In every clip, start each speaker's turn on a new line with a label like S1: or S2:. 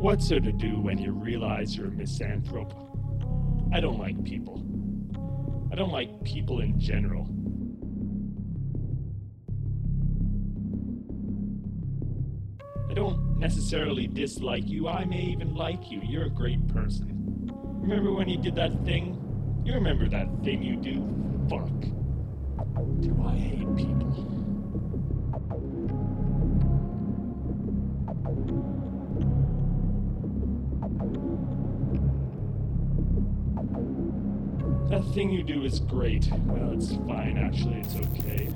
S1: What's there to do when you realize you're a misanthrope? I don't like people. I don't like people in general. I don't necessarily dislike you. I may even like you. You're a great person. Remember when you did that thing? You remember that thing you do? Fuck. Do I hate people? Thing you do is great. Well, it's fine, actually, it's okay.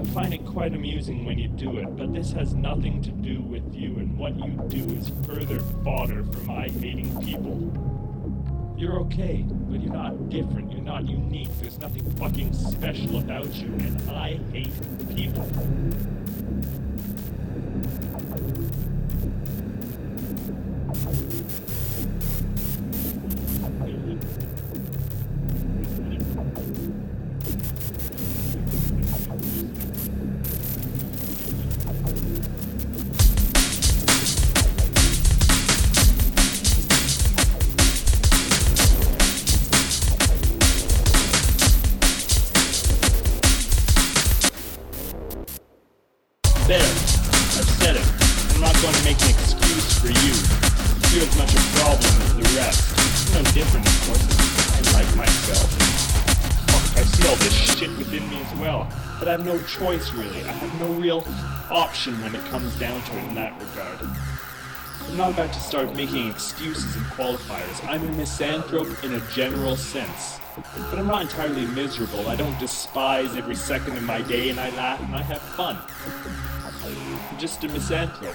S1: I find it quite amusing when you do it, but this has nothing to do with you, and what you do is further fodder for my hating people. You're okay, but you're not different, you're not unique, there's nothing fucking special about you, and I hate people. Said it. I'm not going to make an excuse for you. You're as much a problem as the rest. I'm no different, of course. I like myself. I see all this shit within me as well. But I have no choice, really. I have no real option when it comes down to it in that regard. I'm not about to start making excuses and qualifiers. I'm a misanthrope in a general sense. But I'm not entirely miserable. I don't despise every second of my day, and I laugh and I have fun. I'm just a misanthrope.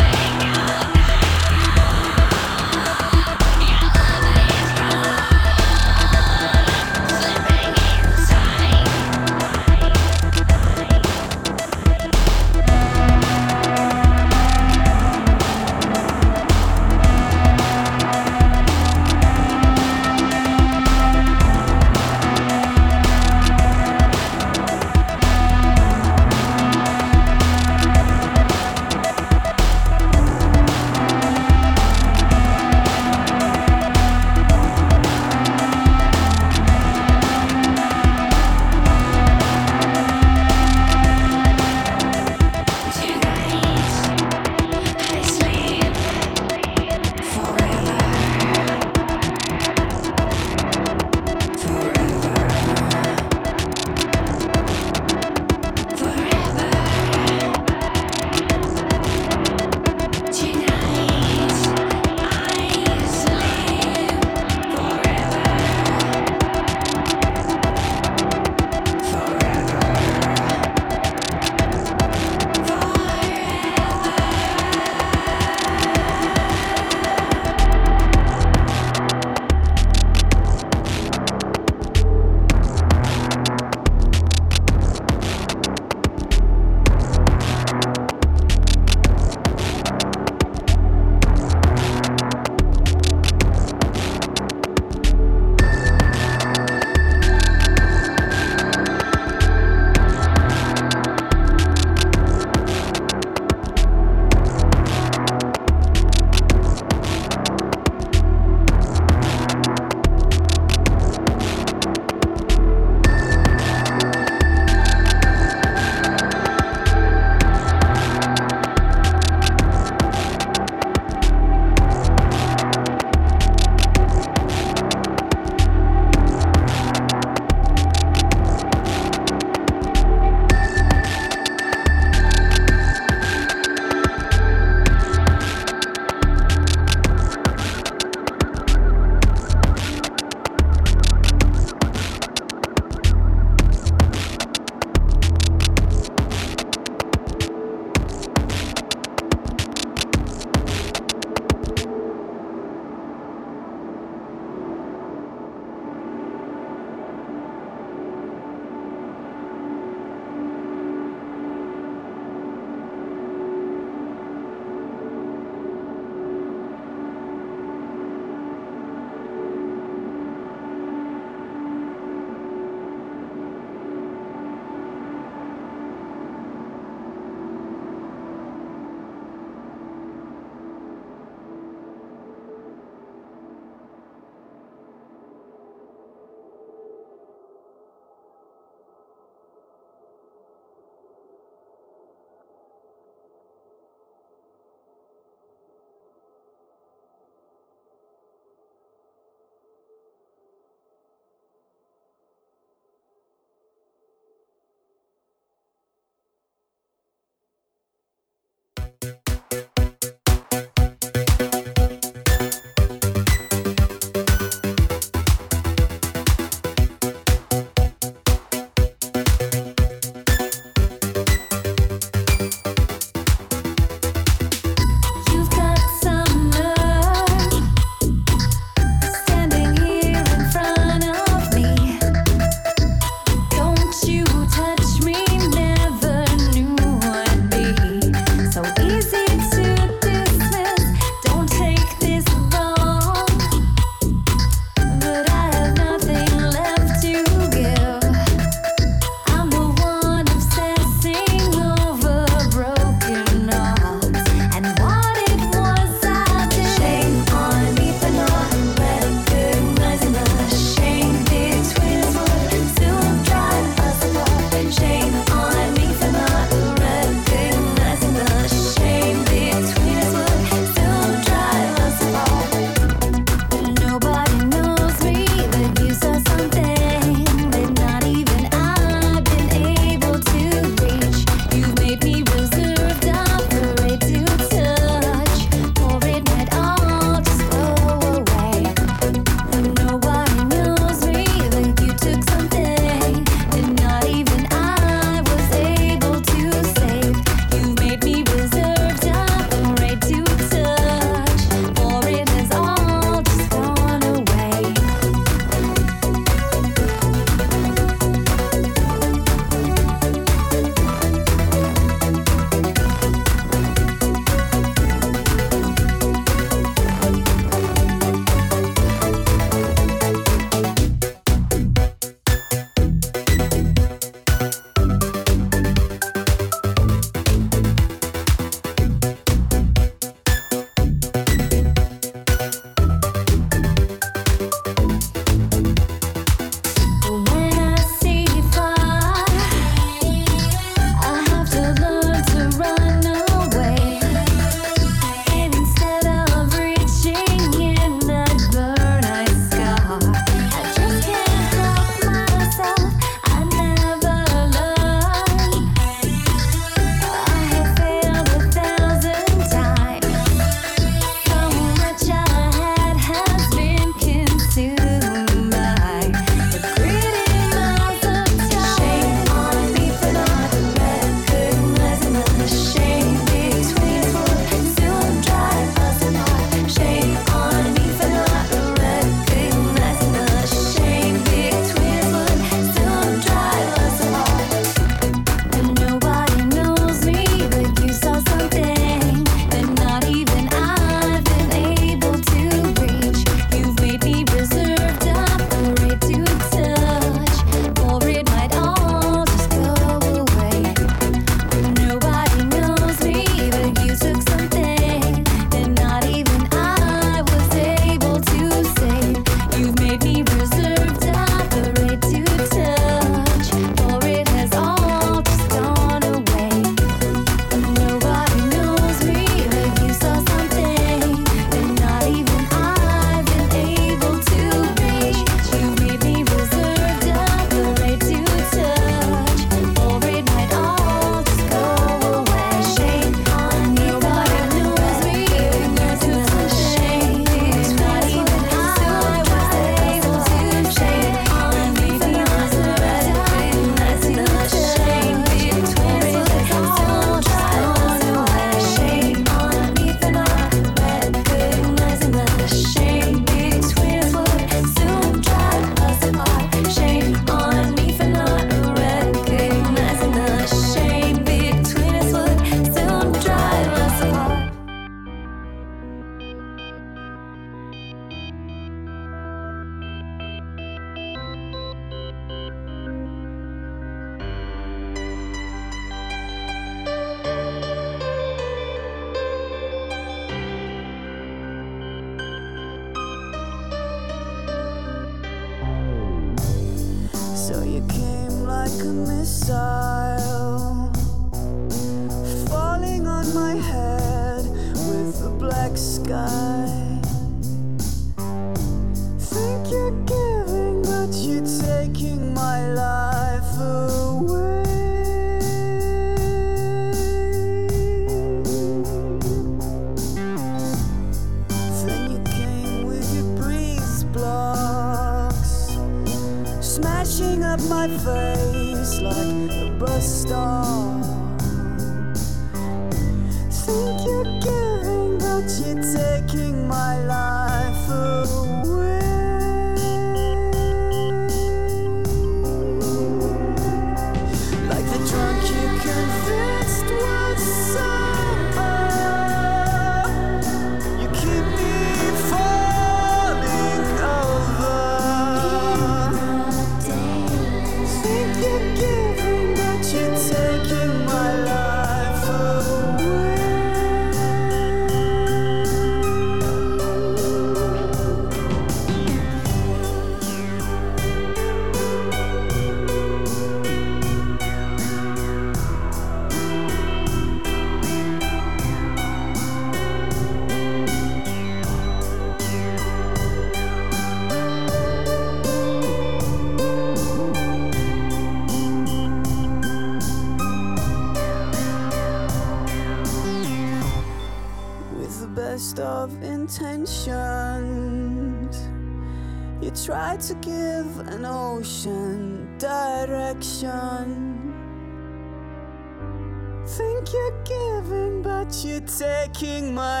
S2: You're my